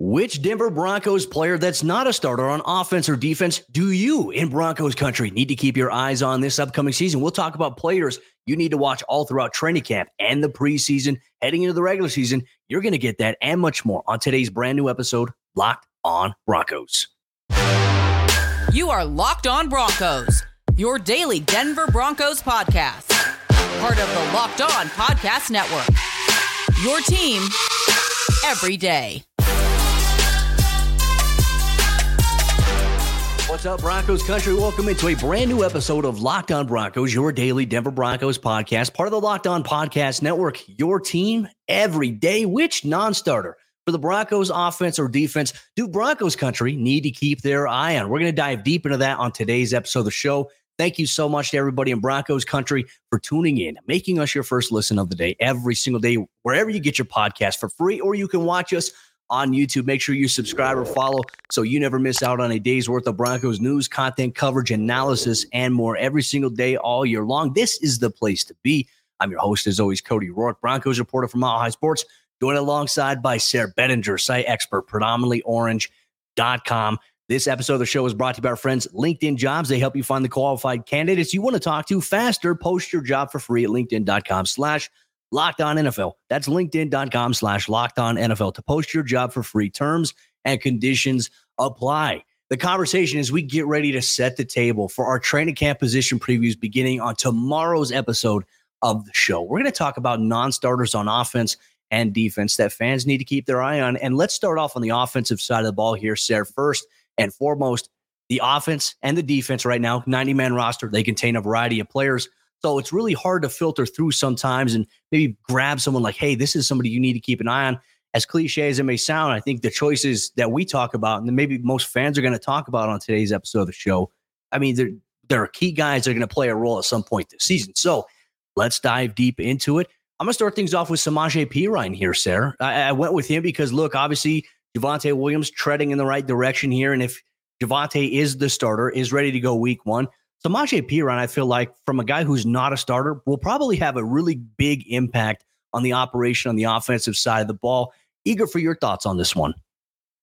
Which Denver Broncos player that's not a starter on offense or defense do you in Broncos country need to keep your eyes on this upcoming season? We'll talk about players you need to watch all throughout training camp and the preseason, heading into the regular season. You're going to get that and much more on today's brand new episode, Locked On Broncos. You are Locked On Broncos, your daily Denver Broncos podcast, part of the Locked On Podcast Network. Your team every day. What's up, Broncos country? Welcome into a brand new episode of Locked On Broncos, your daily Denver Broncos podcast, part of the Locked On Podcast Network. Your team every day. Which non starter for the Broncos offense or defense do Broncos country need to keep their eye on? We're going to dive deep into that on today's episode of the show. Thank you so much to everybody in Broncos country for tuning in, making us your first listen of the day every single day, wherever you get your podcast for free, or you can watch us on YouTube. Make sure you subscribe or follow so you never miss out on a day's worth of Broncos news, content, coverage, analysis, and more every single day, all year long. This is the place to be. I'm your host, as always, Cody Roark, Broncos reporter from Mile High Sports, joined alongside by Sayre Bedinger, site expert, predominantly orange.com. This episode of the show is brought to you by our friends LinkedIn Jobs. They help you find the qualified candidates you want to talk to faster. Post your job for free at linkedin.com slash Locked On NFL. That's linkedin.com slash locked on NFL to post your job for free. Terms and conditions apply. The conversation is we get ready to set the table for our training camp position previews beginning on tomorrow's episode of the show. We're going to talk about non starters on offense and defense that fans need to keep their eye on. And let's start off on the offensive side of the ball here, Sayre. First and foremost, the offense and the defense right now, 90 man roster, they contain a variety of players. So it's really hard to filter through sometimes and maybe grab someone like, hey, this is somebody you need to keep an eye on. As cliche as it may sound, I think the choices that we talk about and maybe most fans are going to talk about on today's episode of the show, I mean, there, there are key guys that are going to play a role at some point this season. So let's dive deep into it. I'm going to start things off with Samaje Perine here, Sayre. I, I went with him because, look, obviously, Javonte Williams treading in the right direction here. And if Javonte is the starter, is ready to go week one, Samaje Perine, I feel like from a guy who's not a starter, will probably have a really big impact on the operation on the offensive side of the ball. Eager for your thoughts on this one.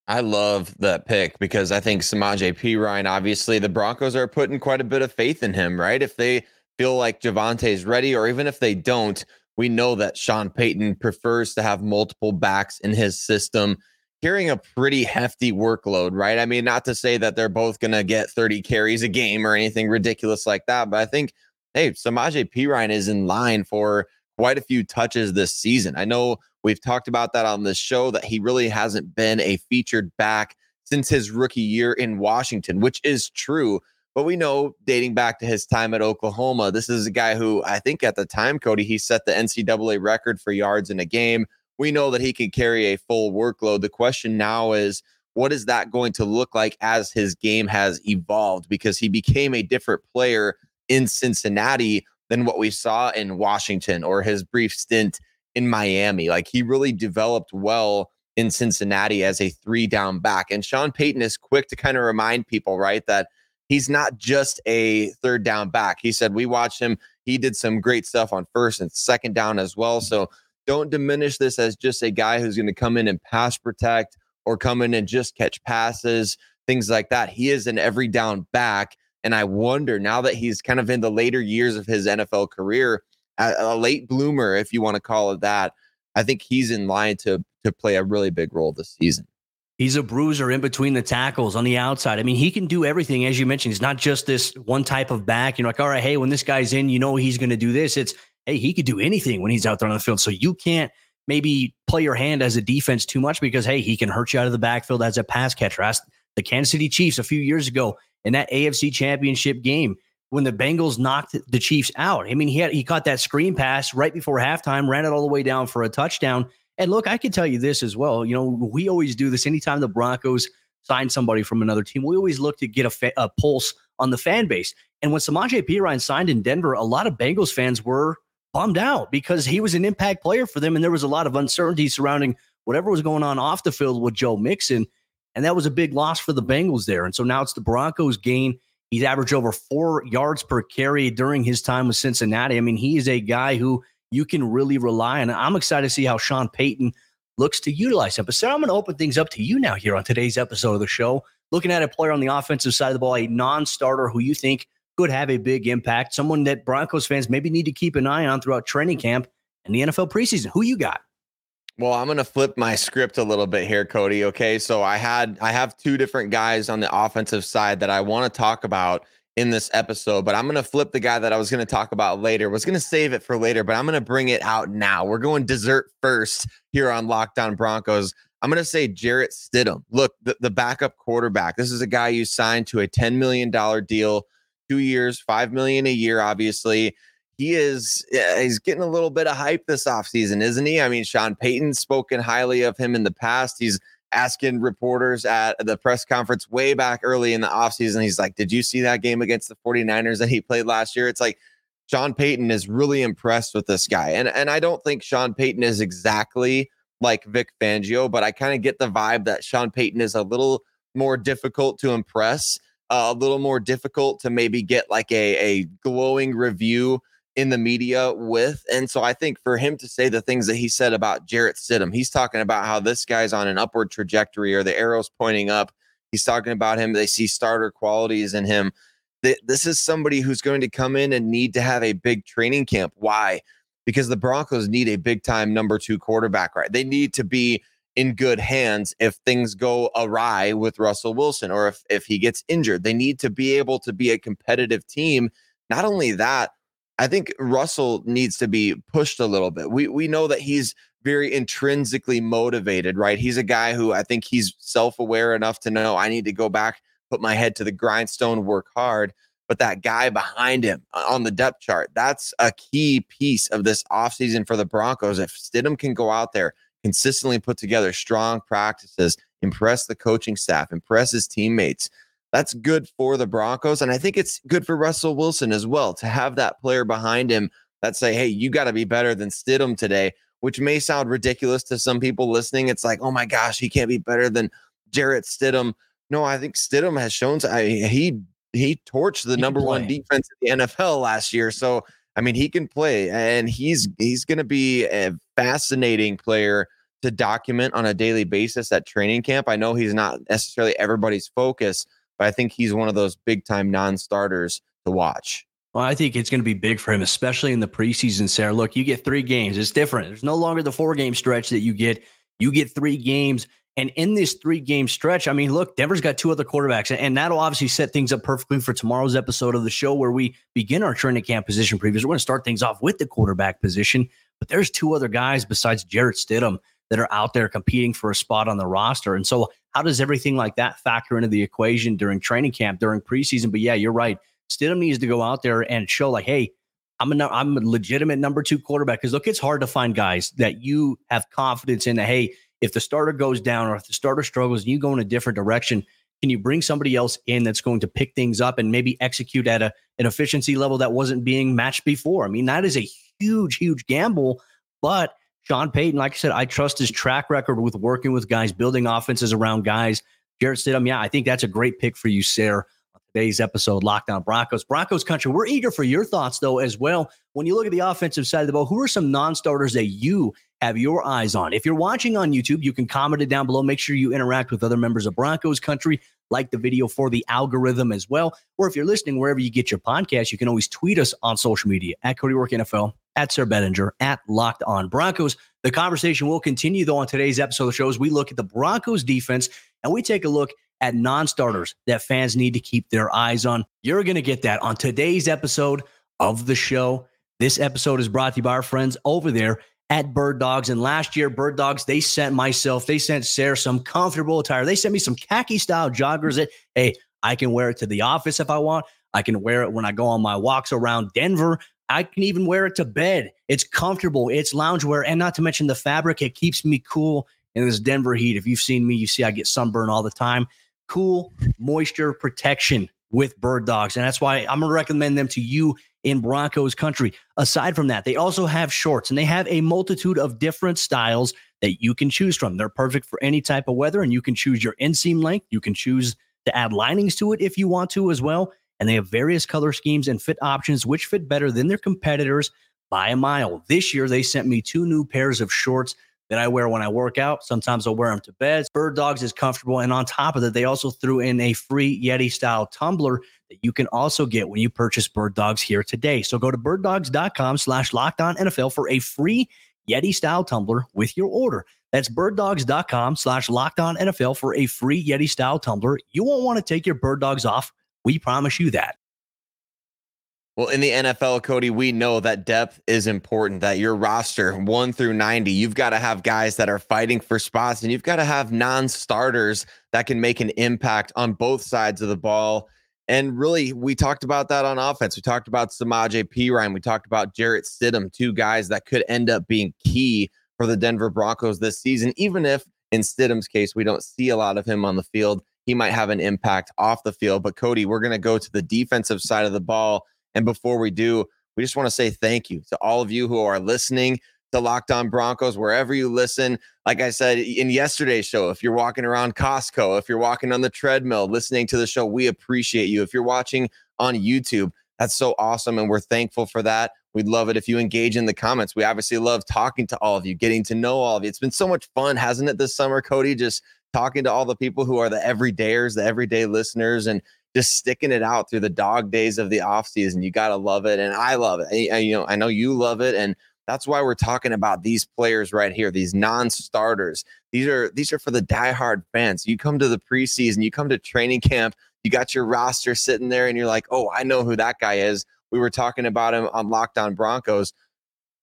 I love that pick because I think Samaje Perine, obviously, the Broncos are putting quite a bit of faith in him, right? If they feel like Javonte's ready, or even if they don't, we know that Sean Payton prefers to have multiple backs in his system carrying a pretty hefty workload, right? I mean, not to say that they're both going to get 30 carries a game or anything ridiculous like that, but I think, hey, Samaje Perine is in line for quite a few touches this season. I know we've talked about that on this show that he really hasn't been a featured back since his rookie year in Washington, which is true. But we know dating back to his time at Oklahoma, this is a guy who I think at the time, Cody, he set the NCAA record for yards in a game we know that he can carry a full workload. The question now is, what is that going to look like as his game has evolved? Because he became a different player in Cincinnati than what we saw in Washington or his brief stint in Miami. Like he really developed well in Cincinnati as a three down back. And Sean Payton is quick to kind of remind people, right, that he's not just a third down back. He said, We watched him. He did some great stuff on first and second down as well. So don't diminish this as just a guy who's going to come in and pass protect or come in and just catch passes, things like that. He is an every down back. And I wonder now that he's kind of in the later years of his NFL career, a, late bloomer, if you want to call it that, I think he's in line to to play a really big role this season. He's a bruiser in between the tackles on the outside. I mean, he can do everything, as you mentioned. He's not just this one type of back. You're like, all right, hey, when this guy's in, you know he's going to do this. It's hey, he could do anything when he's out there on the field. So you can't maybe play your hand as a defense too much because hey, he can hurt you out of the backfield as a pass catcher. Ask the Kansas City Chiefs a few years ago in that AFC Championship game when the Bengals knocked the Chiefs out. I mean, he had he caught that screen pass right before halftime, ran it all the way down for a touchdown. And look, I can tell you this as well. You know, we always do this anytime the Broncos sign somebody from another team. We always look to get a, fa- a pulse on the fan base. And when Samaje Perine signed in Denver, a lot of Bengals fans were bummed out because he was an impact player for them. And there was a lot of uncertainty surrounding whatever was going on off the field with Joe Mixon. And that was a big loss for the Bengals there. And so now it's the Broncos gain. He's averaged over four yards per carry during his time with Cincinnati. I mean, he is a guy who you can really rely on. I'm excited to see how Sean Payton looks to utilize him. But Sayre, I'm going to open things up to you now here on today's episode of the show. Looking at a player on the offensive side of the ball, a non-starter who you think could have a big impact, someone that Broncos fans maybe need to keep an eye on throughout training camp and the NFL preseason. Who you got? Well, I'm going to flip my script a little bit here, Cody. Okay. So I had, I have two different guys on the offensive side that I want to talk about in this episode, but I'm going to flip the guy that I was going to talk about later. Was going to save it for later, but I'm going to bring it out now. We're going dessert first here on Locked On Broncos. I'm going to say Jarrett Stidham. Look, the, the backup quarterback. This is a guy you signed to a $10 million deal, two years, 5 million a year, obviously. He is he's getting a little bit of hype this offseason, isn't he? I mean, Sean Payton's spoken highly of him in the past. He's asking reporters at the press conference way back early in the offseason. He's like, Did you see that game against the 49ers that he played last year? It's like Sean Payton is really impressed with this guy. And, and I don't think Sean Payton is exactly like Vic Fangio, but I kind of get the vibe that Sean Payton is a little more difficult to impress, uh, a little more difficult to maybe get like a, a glowing review in the media with. And so I think for him to say the things that he said about Jarrett Stidham, he's talking about how this guy's on an upward trajectory or the arrow's pointing up. He's talking about him. They see starter qualities in him. This is somebody who's going to come in and need to have a big training camp. Why? Because the Broncos need a big time number two quarterback, right? They need to be in good hands if things go awry with Russell Wilson or if, if he gets injured. They need to be able to be a competitive team. Not only that, I think Russell needs to be pushed a little bit. We we know that he's very intrinsically motivated, right? He's a guy who I think he's self-aware enough to know I need to go back, put my head to the grindstone, work hard. But that guy behind him uh, on the depth chart, that's a key piece of this offseason for the Broncos. If Stidham can go out there, consistently put together strong practices, impress the coaching staff, impress his teammates, that's good for the Broncos. And I think it's good for Russell Wilson as well to have that player behind him that say, hey, you got to be better than Stidham today, which may sound ridiculous to some people listening. It's like, oh my gosh, he can't be better than Jarrett Stidham. No, I think Stidham has shown I, he he torched the he number one defense in the NFL last year. So I mean, he can play, and he's he's going to be a fascinating player to document on a daily basis at training camp. I know he's not necessarily everybody's focus, but I think he's one of those big time non starters to watch. Well, I think it's going to be big for him, especially in the preseason, Sayre. Look, you get three games. It's different. There's no longer the four game stretch that you get. You get three games. And in this three game stretch, I mean, look, Denver's got two other quarterbacks, and that'll obviously set things up perfectly for tomorrow's episode of the show where we begin our training camp position previews. We're going to start things off with the quarterback position, but there's two other guys besides Jarrett Stidham that are out there competing for a spot on the roster. And so, how does everything like that factor into the equation during training camp, during preseason? But yeah, you're right. Stidham needs to go out there and show, like, hey, I'm a I'm a legitimate number two quarterback. Because look, it's hard to find guys that you have confidence in. That hey, if the starter goes down or if the starter struggles and you go in a different direction, can you bring somebody else in that's going to pick things up and maybe execute at a an efficiency level that wasn't being matched before? I mean, that is a huge, huge gamble, but Sean Payton, like I said, I trust his track record with working with guys, building offenses around guys. Jarrett Stidham, yeah, I think that's a great pick for you, Sayre. On today's episode, Locked On Broncos, Broncos country. We're eager for your thoughts, though, as well. When you look at the offensive side of the ball, who are some non-starters that you have your eyes on? If you're watching on YouTube, you can comment it down below. Make sure you interact with other members of Broncos country. Like the video for the algorithm as well. Or if you're listening wherever you get your podcast, you can always tweet us on social media at Cody Roark NFL at Sayre Bedinger at Locked On Broncos. The conversation will continue though on today's episode of the show as we look at the Broncos defense and we take a look at non-starters that fans need to keep their eyes on. You're going to get that on today's episode of the show. This episode is brought to you by our friends over there at Bird Dogs. And last year, Bird Dogs, they sent myself, they sent Sayre some comfortable attire. They sent me some khaki style joggers that, hey, I can wear it to the office if I want. I can wear it when I go on my walks around Denver. I can even wear it to bed. It's comfortable. It's loungewear, and not to mention the fabric. It keeps me cool in this Denver heat. If you've seen me, you see I get sunburn all the time. Cool moisture protection with bird dogs, and that's why I'm gonna recommend them to you in Broncos country. Aside from that, they also have shorts, and they have a multitude of different styles that you can choose from. They're perfect for any type of weather, and you can choose your inseam length. You can choose to add linings to it if you want to as well and they have various color schemes and fit options which fit better than their competitors by a mile. This year, they sent me two new pairs of shorts that I wear when I work out. Sometimes I'll wear them to bed. Bird Dogs is comfortable. And on top of that, they also threw in a free Yeti style tumbler that you can also get when you purchase Bird Dogs here today. So go to birddogs.com slash locked on NFL for a free Yeti style tumbler with your order. That's birddogs.com slash locked on NFL for a free Yeti style tumbler. You won't want to take your bird dogs off. We promise you that. Well, in the NFL, Cody, we know that depth is important, that your roster, one through 90, you've got to have guys that are fighting for spots and you've got to have non starters that can make an impact on both sides of the ball. And really, we talked about that on offense. We talked about Samaje Perine. We talked about Jarrett Stidham, two guys that could end up being key for the Denver Broncos this season, even if in Stidham's case, we don't see a lot of him on the field. He might have an impact off the field. But Cody, we're going to go to the defensive side of the ball and before we do, we just want to say thank you to all of you who are listening to Locked On Broncos, wherever you listen. Like I said in yesterday's show, if you're walking around Costco, if you're walking on the treadmill, listening to the show, we appreciate you. If you're watching on YouTube, that's so awesome. And we're thankful for that. We'd love it if you engage in the comments. We obviously love talking to all of you, getting to know all of you. It's been so much fun, hasn't it, this summer, Cody? Just talking to all the people who are the everydayers, the everyday listeners, and just sticking it out through the dog days of the off season. You got to love it. And I love it. I, you know, I know you love it. And that's why we're talking about these players right here, these non-starters. These are these are for the diehard fans. You come to the preseason, you come to training camp, you got your roster sitting there, and you're like, oh, I know who that guy is. We were talking about him on Locked On Broncos.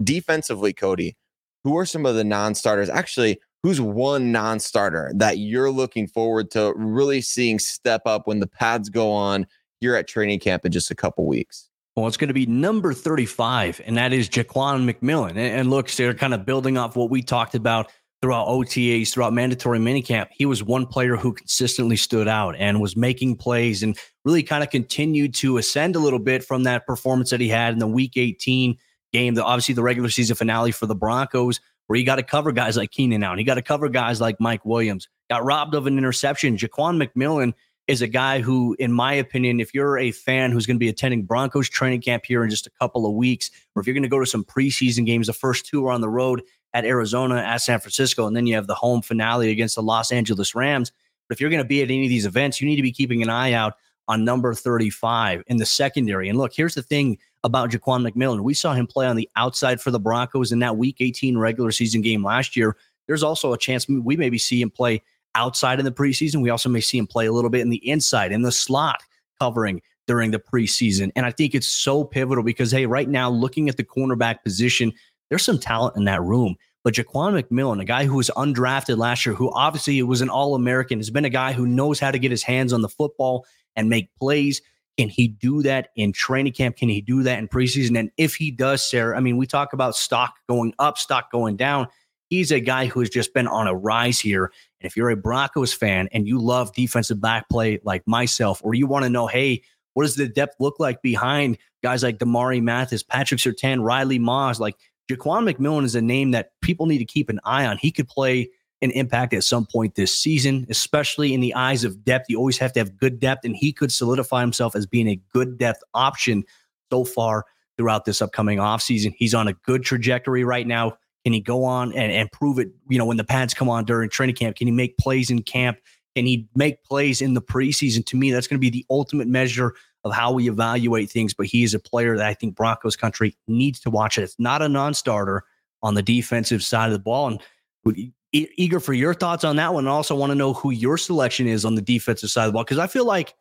Defensively, Cody, who are some of the non-starters? Actually, who's one non-starter that you're looking forward to really seeing step up when the pads go on here at training camp in just a couple weeks? Well, it's going to be number 35, and that is Ja'Quan McMillian. And, look, they're kind of building off what we talked about throughout OTAs, throughout mandatory minicamp. He was one player who consistently stood out and was making plays and really kind of continued to ascend a little bit from that performance that he had in the Week 18 game, the, obviously the regular season finale for the Broncos where you got to cover guys like Keenan Allen. You got to cover guys like Mike Williams. Got robbed of an interception. Ja'Quan McMillian is a guy who, in my opinion, if you're a fan who's going to be attending Broncos training camp here in just a couple of weeks, or if you're going to go to some preseason games, the first two are on the road at Arizona, at San Francisco, and then you have the home finale against the Los Angeles Rams. But if you're going to be at any of these events, you need to be keeping an eye out on number 35 in the secondary. And look, here's the thing about Ja'Quan McMillian. We saw him play on the outside for the Broncos in that Week 18 regular season game last year. There's also a chance we maybe see him play outside in the preseason. We also may see him play a little bit in the inside, in the slot covering during the preseason. And I think it's so pivotal because, hey, right now, looking at the cornerback position, there's some talent in that room. But Ja'Quan McMillian, a guy who was undrafted last year, who obviously was an All American, has been a guy who knows how to get his hands on the football and make plays. Can he do that in training camp? Can he do that in preseason? And if he does, Sayre, I mean, we talk about stock going up, stock going down. He's a guy who has just been on a rise here. And if you're a Broncos fan and you love defensive back play like myself, or you want to know, hey, what does the depth look like behind guys like Damarri Mathis, Patrick Surtain, Riley Moss? Like Ja'Quan McMillian is a name that people need to keep an eye on. He could play an impact at some point this season, especially in the eyes of depth. You always have to have good depth, and he could solidify himself as being a good depth option so far throughout this upcoming offseason. He's on a good trajectory right now. Can he go on and, and prove it? You know, when the pads come on during training camp, can he make plays in camp? Can he make plays in the preseason? To me, that's going to be the ultimate measure of how we evaluate things. But he is a player that I think Broncos country needs to watch. It. It's not a non-starter on the defensive side of the ball. And eager for your thoughts on that one. And also want to know who your selection is on the defensive side of the ball. Because I feel like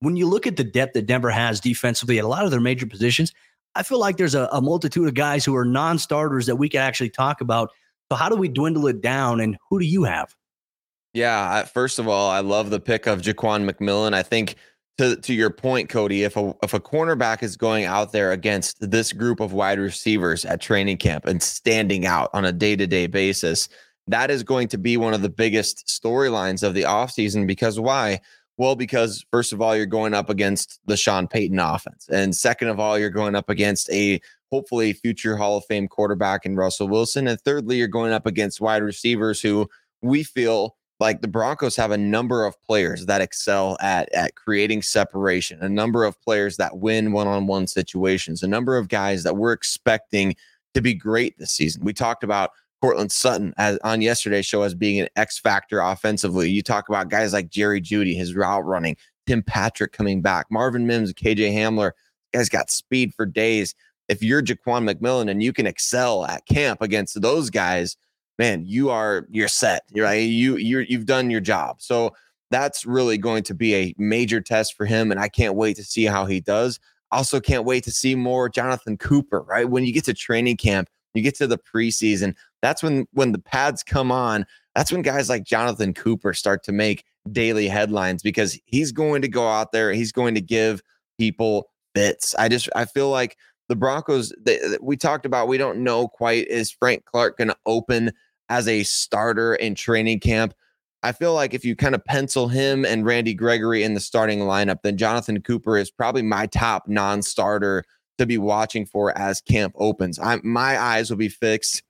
when you look at the depth that Denver has defensively at a lot of their major positions, I feel like there's a, a multitude of guys who are non starters that we can actually talk about. So, how do we dwindle it down and who do you have? Yeah, first of all, I love the pick of Ja'Quan McMillian. I think to to your point, Cody, if a if a cornerback is going out there against this group of wide receivers at training camp and standing out on a day to day basis, that is going to be one of the biggest storylines of the offseason because why? Well, because first of all, you're going up against the Sean Payton offense. And second of all, you're going up against a hopefully future Hall of Fame quarterback in Russell Wilson. And thirdly, you're going up against wide receivers who we feel like the Broncos have a number of players that excel at at creating separation, a number of players that win one-on-one situations, a number of guys that we're expecting to be great this season. We talked about Courtland Sutton as, on yesterday's show as being an X factor offensively. You talk about guys like Jerry Jeudy, his route running, Tim Patrick coming back, Marvin Mims, KJ Hamler. Guys got speed for days. If you're Ja'Quan McMillian and you can excel at camp against those guys, man, you are you're set. Right? You you you've done your job. So that's really going to be a major test for him, and I can't wait to see how he does. Also, can't wait to see more Jonathon Cooper. Right when you get to training camp, you get to the preseason. That's when when the pads come on. That's when guys like Jonathon Cooper start to make daily headlines because he's going to go out there. He's going to give people bits. I just I feel like the Broncos. They, we talked about. We don't know quite. Is Frank Clark going to open as a starter in training camp? I feel like if you kind of pencil him and Randy Gregory in the starting lineup, then Jonathon Cooper is probably my top non-starter to be watching for as camp opens. I my eyes will be fixed.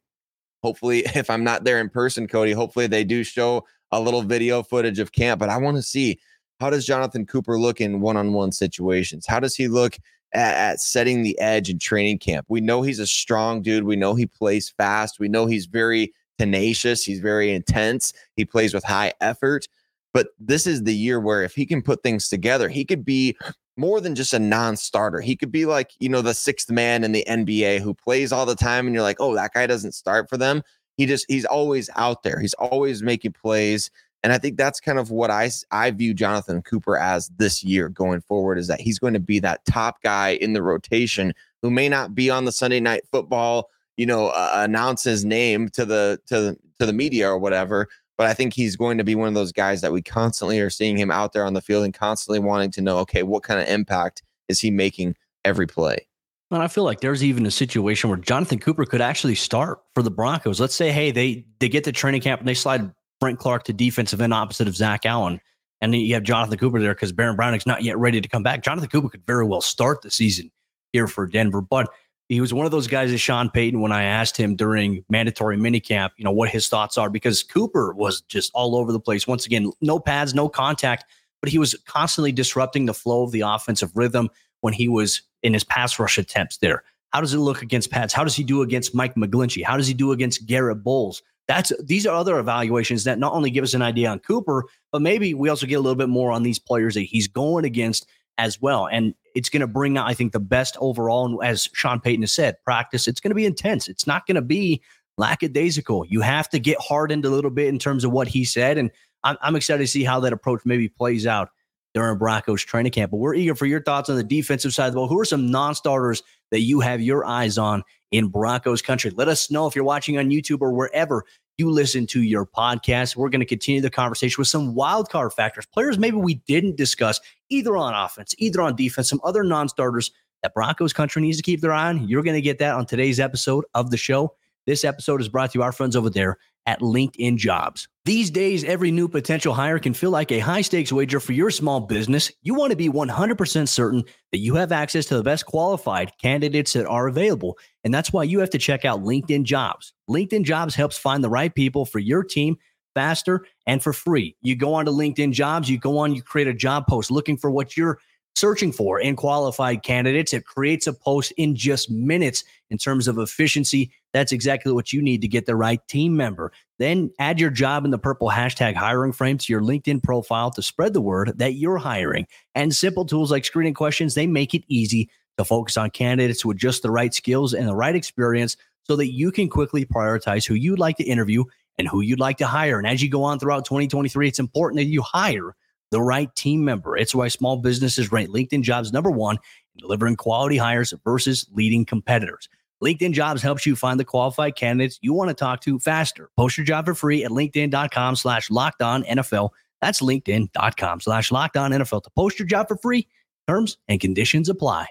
Hopefully, if I'm not there in person, Cody, hopefully they do show a little video footage of camp. But I want to see how does Jonathon Cooper look in one-on-one situations? How does he look at, at setting the edge in training camp? We know he's a strong dude. We know he plays fast. We know he's very tenacious. He's very intense. He plays with high effort. But this is the year where if he can put things together, he could be more than just a non-starter. He could be like, you know, the sixth man in the NBA who plays all the time and you're like, "Oh, that guy doesn't start for them." He just he's always out there. He's always making plays. And I think that's kind of what I I view Jonathon Cooper as this year going forward is that he's going to be that top guy in the rotation who may not be on the Sunday night football, you know, uh, announce his name to the to the, to the media or whatever, but I think he's going to be one of those guys that we constantly are seeing him out there on the field and constantly wanting to know, okay, what kind of impact is he making every play? And I feel like there's even a situation where Jonathon Cooper could actually start for the Broncos. Let's say, hey, they they get to training camp and they slide Frank Clark to defensive end opposite of Zach Allen. And then you have Jonathon Cooper there because Baron Browning's not yet ready to come back. Jonathon Cooper could very well start the season here for Denver. But he was one of those guys as Sean Payton when I asked him during mandatory minicamp, you know, what his thoughts are because Cooper was just all over the place. Once again, no pads, no contact, but he was constantly disrupting the flow of the offensive rhythm when he was in his pass rush attempts there. How does it look against pads? How does he do against Mike McGlinchey? How does he do against Garett Bolles? That's these are other evaluations that not only give us an idea on Cooper, but maybe we also get a little bit more on these players that he's going against as well. And it's going to bring out, I think, the best overall. And as Sean Payton has said, practice, it's going to be intense. It's not going to be lackadaisical. You have to get hardened a little bit in terms of what he said. And I'm, I'm excited to see how that approach maybe plays out during Broncos training camp. But we're eager for your thoughts on the defensive side of the ball. Who are some non starters that you have your eyes on in Broncos country? Let us know if you're watching on YouTube or wherever you listen to your podcast. We're going to continue the conversation with some wild card factors, players maybe we didn't discuss either on offense, either on defense, some other non starters that Broncos country needs to keep their eye on. You're going to get that on today's episode of the show. This episode is brought to you our friends over there at LinkedIn Jobs. These days, every new potential hire can feel like a high stakes wager for your small business. You want to be 100% certain that you have access to the best qualified candidates that are available. And that's why you have to check out LinkedIn Jobs. LinkedIn Jobs helps find the right people for your team faster and for free. You go on to LinkedIn Jobs, you go on, you create a job post looking for what you're searching for and qualified candidates. It creates a post in just minutes in terms of efficiency. That's exactly what you need to get the right team member. Then add your job in the purple hashtag hiring frame to your LinkedIn profile to spread the word that you're hiring. And simple tools like screening questions, they make it easy to focus on candidates with just the right skills and the right experience so that you can quickly prioritize who you'd like to interview and who you'd like to hire. And as you go on throughout 2023, it's important that you hire the right team member. It's why small businesses rate LinkedIn jobs number one in delivering quality hires versus leading competitors. LinkedIn jobs helps you find the qualified candidates you want to talk to faster. Post your job for free at LinkedIn.com slash locked on NFL. That's LinkedIn.com slash locked on NFL to post your job for free. Terms and conditions apply.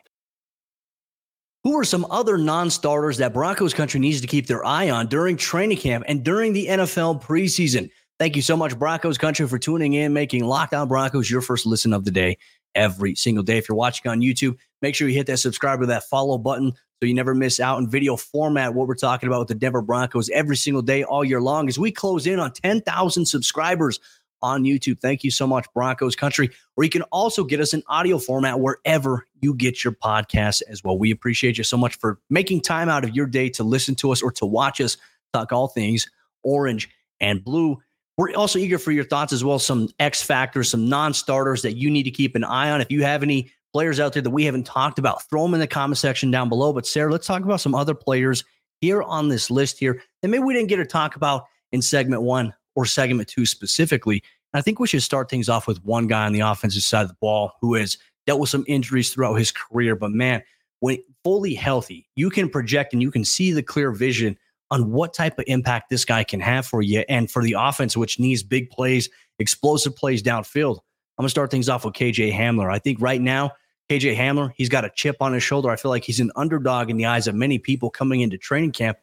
Who are some other non starters that Broncos country needs to keep their eye on during training camp and during the NFL preseason? Thank you so much, Broncos country, for tuning in, making Locked On Broncos your first listen of the day every single day. If you're watching on YouTube, make sure you hit that subscribe or that follow button so you never miss out in video format what we're talking about with the Denver Broncos every single day all year long as we close in on 10,000 subscribers on YouTube. Thank you so much, Broncos country. Or you can also get us in audio format wherever you get your podcasts as well. We appreciate you so much for making time out of your day to listen to us or to watch us talk all things orange and blue. We're also eager for your thoughts as well. Some X factors, some non starters that you need to keep an eye on. If you have any players out there that we haven't talked about, throw them in the comment section down below. But, Sayre, let's talk about some other players here on this list here that maybe we didn't get to talk about in segment one or segment two specifically. And I think we should start things off with one guy on the offensive side of the ball who has dealt with some injuries throughout his career. But, man, when fully healthy, you can project and you can see the clear vision on what type of impact this guy can have for you and for the offense, which needs big plays, explosive plays downfield. I'm gonna start things off with KJ Hamler. I think right now, KJ Hamler, he's got a chip on his shoulder. I feel like he's an underdog in the eyes of many people coming into training camp.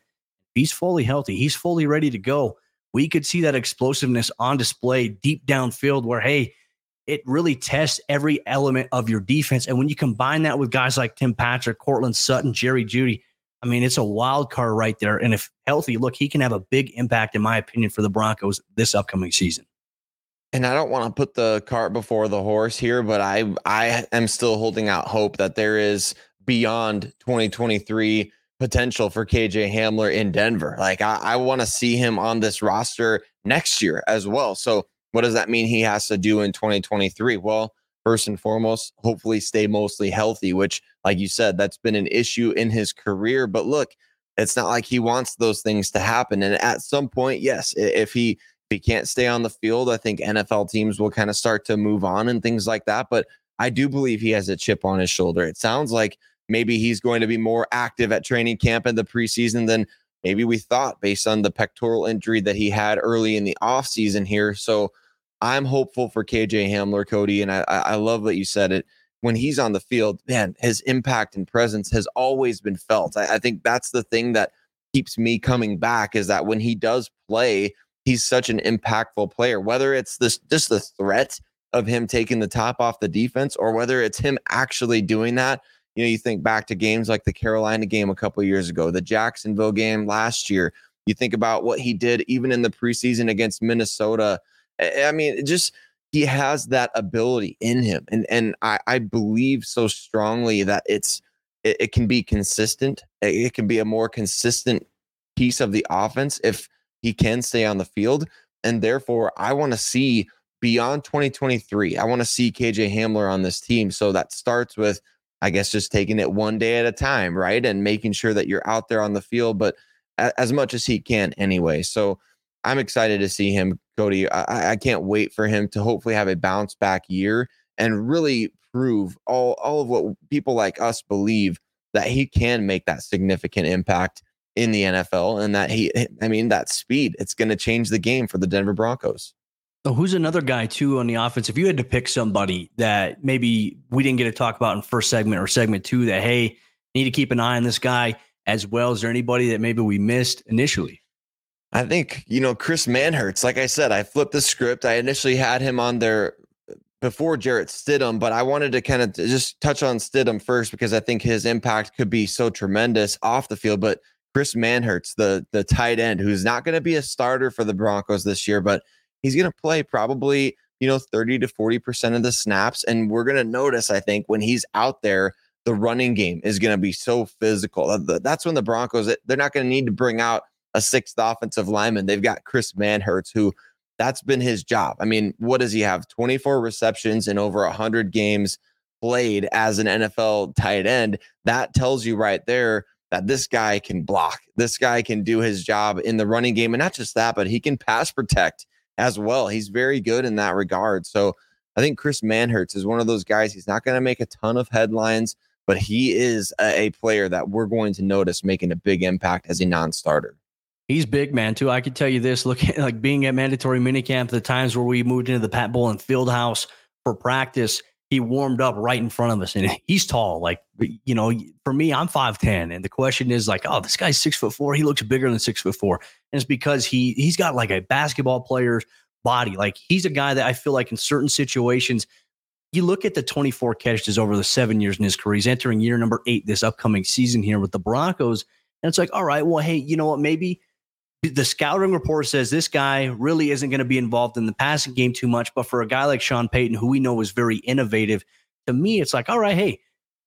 He's fully healthy. He's fully ready to go. We could see that explosiveness on display deep downfield where, hey, it really tests every element of your defense. And when you combine that with guys like Tim Patrick, Courtland Sutton, Jerry Jeudy, I mean, it's a wild card right there. And if healthy, look, he can have a big impact, in my opinion, for the Broncos this upcoming season. And I don't want to put the cart before the horse here, but I I am still holding out hope that there is beyond 2023 potential for KJ Hamler in Denver. Like I, I want to see him on this roster next year as well. So what does that mean he has to do in 2023? Well, first and foremost, hopefully stay mostly healthy, which, like you said, that's been an issue in his career. But look, it's not like he wants those things to happen. And at some point, yes, if he if he can't stay on the field, I think NFL teams will kind of start to move on and things like that. But I do believe he has a chip on his shoulder. It sounds like maybe he's going to be more active at training camp in the preseason than maybe we thought based on the pectoral injury that he had early in the offseason here. So I'm hopeful for KJ Hamler, Cody, and I, I love that you said it. When he's on the field, man, his impact and presence has always been felt. I, I think that's the thing that keeps me coming back is that when he does play, he's such an impactful player. Whether it's this just the threat of him taking the top off the defense, or whether it's him actually doing that. You know, you think back to games like the Carolina game a couple years ago, the Jacksonville game last year. You think about what he did even in the preseason against Minnesota I mean, just he has that ability in him, and and I, I believe so strongly that it's it, it can be consistent. It can be a more consistent piece of the offense if he can stay on the field, and therefore I want to see beyond 2023. I want to see KJ Hamler on this team. So that starts with, I guess, just taking it one day at a time, right, and making sure that you're out there on the field, but as much as he can anyway. So I'm excited to see him, Cody. I, I can't wait for him to hopefully have a bounce back year and really prove all, all of what people like us believe that he can make that significant impact in the NFL and that he, eh, I mean, that speed, it's going to change the game for the Denver Broncos. So who's another guy too on the offense? If you had to pick somebody that maybe we didn't get to talk about in first segment or segment two, that hey, need to keep an eye on this guy as well. Is there anybody that maybe we missed initially? I think, you know, Chris Manhertz, like I said, I flipped the script. I initially had him on there uh, before Jarrett Stidham, but I wanted to kind of just touch on Stidham first because I think his impact could be so tremendous off the field. But Chris Manhertz, the the tight end, who's not going to be a starter for the Broncos this year, but he's going to play probably, you know, 30 to 40% of the snaps. And we're going to notice, I think, when he's out there, the running game is going to be so physical. That's when the Broncos, eh, they're not going to need to bring out a sixth offensive lineman. They've got Chris Manhertz, who that's been his job. I mean, what does he have? 24 receptions in over 100 games played as an NFL tight end. That tells you right there that this guy can block. This guy can do his job in the running game. And not just that, but he can pass protect as well. He's very good in that regard. So I think Chris Manhertz is one of those guys. He's not going to make a ton of headlines, but he is a, a player that we're going to notice making a big impact as a non starter. He's big, man, too. I could tell you this looking like being at mandatory minicamp, the times where we moved into the Pat Bowlen field house for practice, he warmed up right in front of us. And he's tall. Like, you know, for me, I'm 5'10. And the question is like, oh, this guy's six foot four. He looks bigger than six foot four. And it's because he he's got like a basketball player's body. Like he's a guy that I feel like in certain situations, you look at the 24 catches over the seven years in his career. He's entering year number eight this upcoming season here with the Broncos. And it's like, all right, well, hey, you know what? Maybe the scouting report says this guy really isn't going to be involved in the passing game too much. But for a guy like Sean Payton, who we know is very innovative, to me, it's like, all right, hey,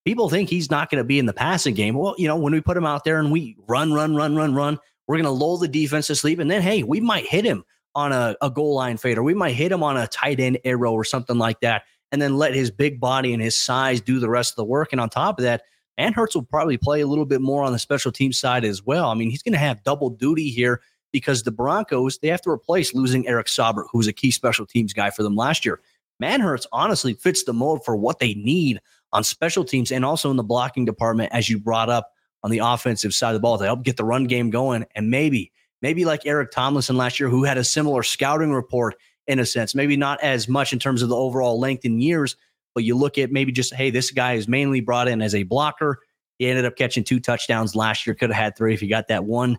people think he's not going to be in the passing game. Well, you know, when we put him out there and we run, run, run, run, run, We're going to lull the defense to sleep. And then, hey, we might hit him on a, a goal line fade, or we might hit him on a tight end arrow or something like that. And then let his big body and his size do the rest of the work. And on top of that, Manhertz will probably play a little bit more on the special team side as well. I mean, he's going to have double duty here because the Broncos, they have to replace losing Eric Saubert, who was a key special teams guy for them last year. Manhertz honestly fits the mold for what they need on special teams and also in the blocking department, as you brought up on the offensive side of the ball to help get the run game going. And maybe, maybe like Eric Tomlinson last year, who had a similar scouting report in a sense, maybe not as much in terms of the overall length in years, but you look at maybe just, hey, this guy is mainly brought in as a blocker. He ended up catching two touchdowns last year, could have had three if he got that one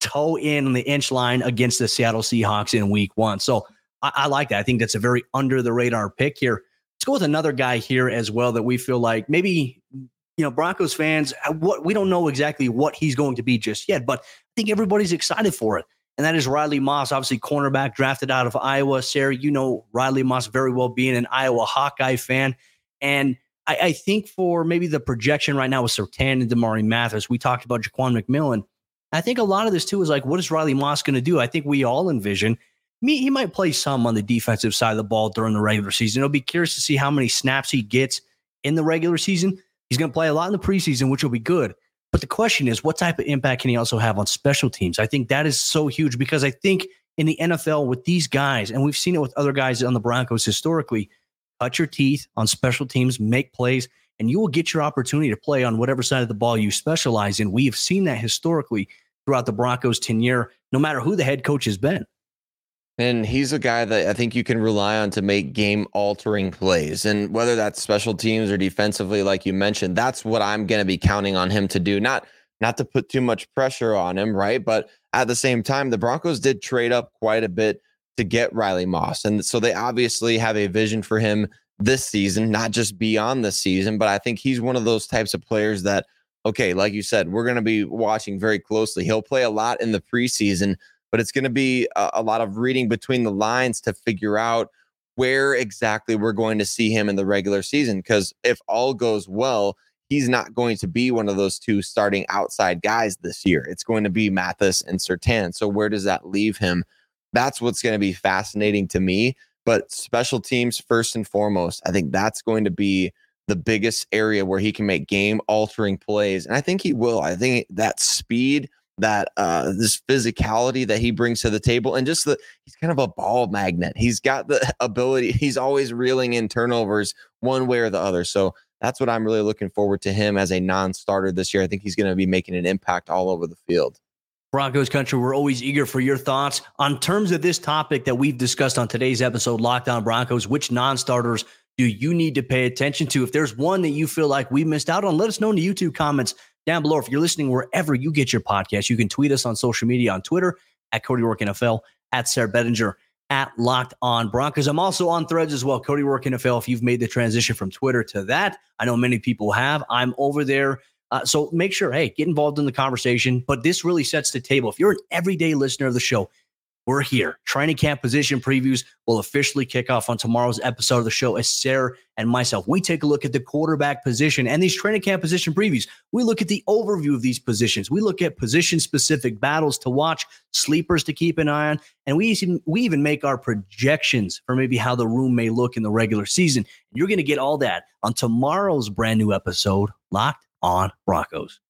toe in on the inch line against the Seattle Seahawks in week one. So I, I like that. I think that's a very under the radar pick here. Let's go with another guy here as well that we feel like maybe you know Broncos fans. Uh, what we don't know exactly what he's going to be just yet, but I think everybody's excited for it. And that is Riley Moss, obviously cornerback drafted out of Iowa. Sayre, you know Riley Moss very well, being an Iowa Hawkeye fan, and I, I think for maybe the projection right now with Surtain and Damarri Mathis, we talked about Ja'Quan McMillian. I think a lot of this too is like, what is Riley Moss going to do? I think we all envision me, he might play some on the defensive side of the ball during the regular season. It'll be curious to see how many snaps he gets in the regular season. He's going to play a lot in the preseason, which will be good. But the question is, what type of impact can he also have on special teams? I think that is so huge because I think in the NFL with these guys, and we've seen it with other guys on the Broncos historically, cut your teeth on special teams, make plays, and you will get your opportunity to play on whatever side of the ball you specialize in. We have seen that historically throughout the Broncos' tenure, no matter who the head coach has been. And he's a guy that I think you can rely on to make game altering plays. And whether that's special teams or defensively, like you mentioned, that's what I'm going to be counting on him to do. Not not to put too much pressure on him, right? But at the same time, the Broncos did trade up quite a bit to get Riley Moss. And so they obviously have a vision for him this season, not just beyond the season. But I think he's one of those types of players that, okay, like you said, we're going to be watching very closely. He'll play a lot in the preseason but it's going to be a, a lot of reading between the lines to figure out where exactly we're going to see him in the regular season. Because if all goes well, he's not going to be one of those two starting outside guys this year. It's going to be Mathis and Surtain. So where does that leave him? That's what's going to be fascinating to me. But special teams, first and foremost, I think that's going to be the biggest area where he can make game altering plays. And I think he will. I think that speed that uh this physicality that he brings to the table and just the he's kind of a ball magnet. He's got the ability, he's always reeling in turnovers one way or the other. So that's what I'm really looking forward to him as a non-starter this year. I think he's going to be making an impact all over the field. Broncos country, we're always eager for your thoughts on terms of this topic that we've discussed on today's episode, Locked On Broncos. Which non-starters do you need to pay attention to? If there's one that you feel like we missed out on, let us know in the YouTube comments down below. If you're listening wherever you get your podcast, you can tweet us on social media on Twitter at Cody Roark NFL, at Sayre Bedinger, at Locked On Broncos. I'm also on threads as well, Cody Roark NFL. If you've made the transition from Twitter to that, I know many people have. I'm over there. Uh, so make sure, hey, get involved in the conversation. But this really sets the table. If you're an everyday listener of the show, we're here. Training camp position previews will officially kick off on tomorrow's episode of the show as Sayre and myself. We take a look at the quarterback position and these training camp position previews. We look at the overview of these positions. We look at position specific battles to watch, sleepers to keep an eye on, and we even, we even make our projections for maybe how the room may look in the regular season. You're going to get all that on tomorrow's brand new episode, Locked on Broncos.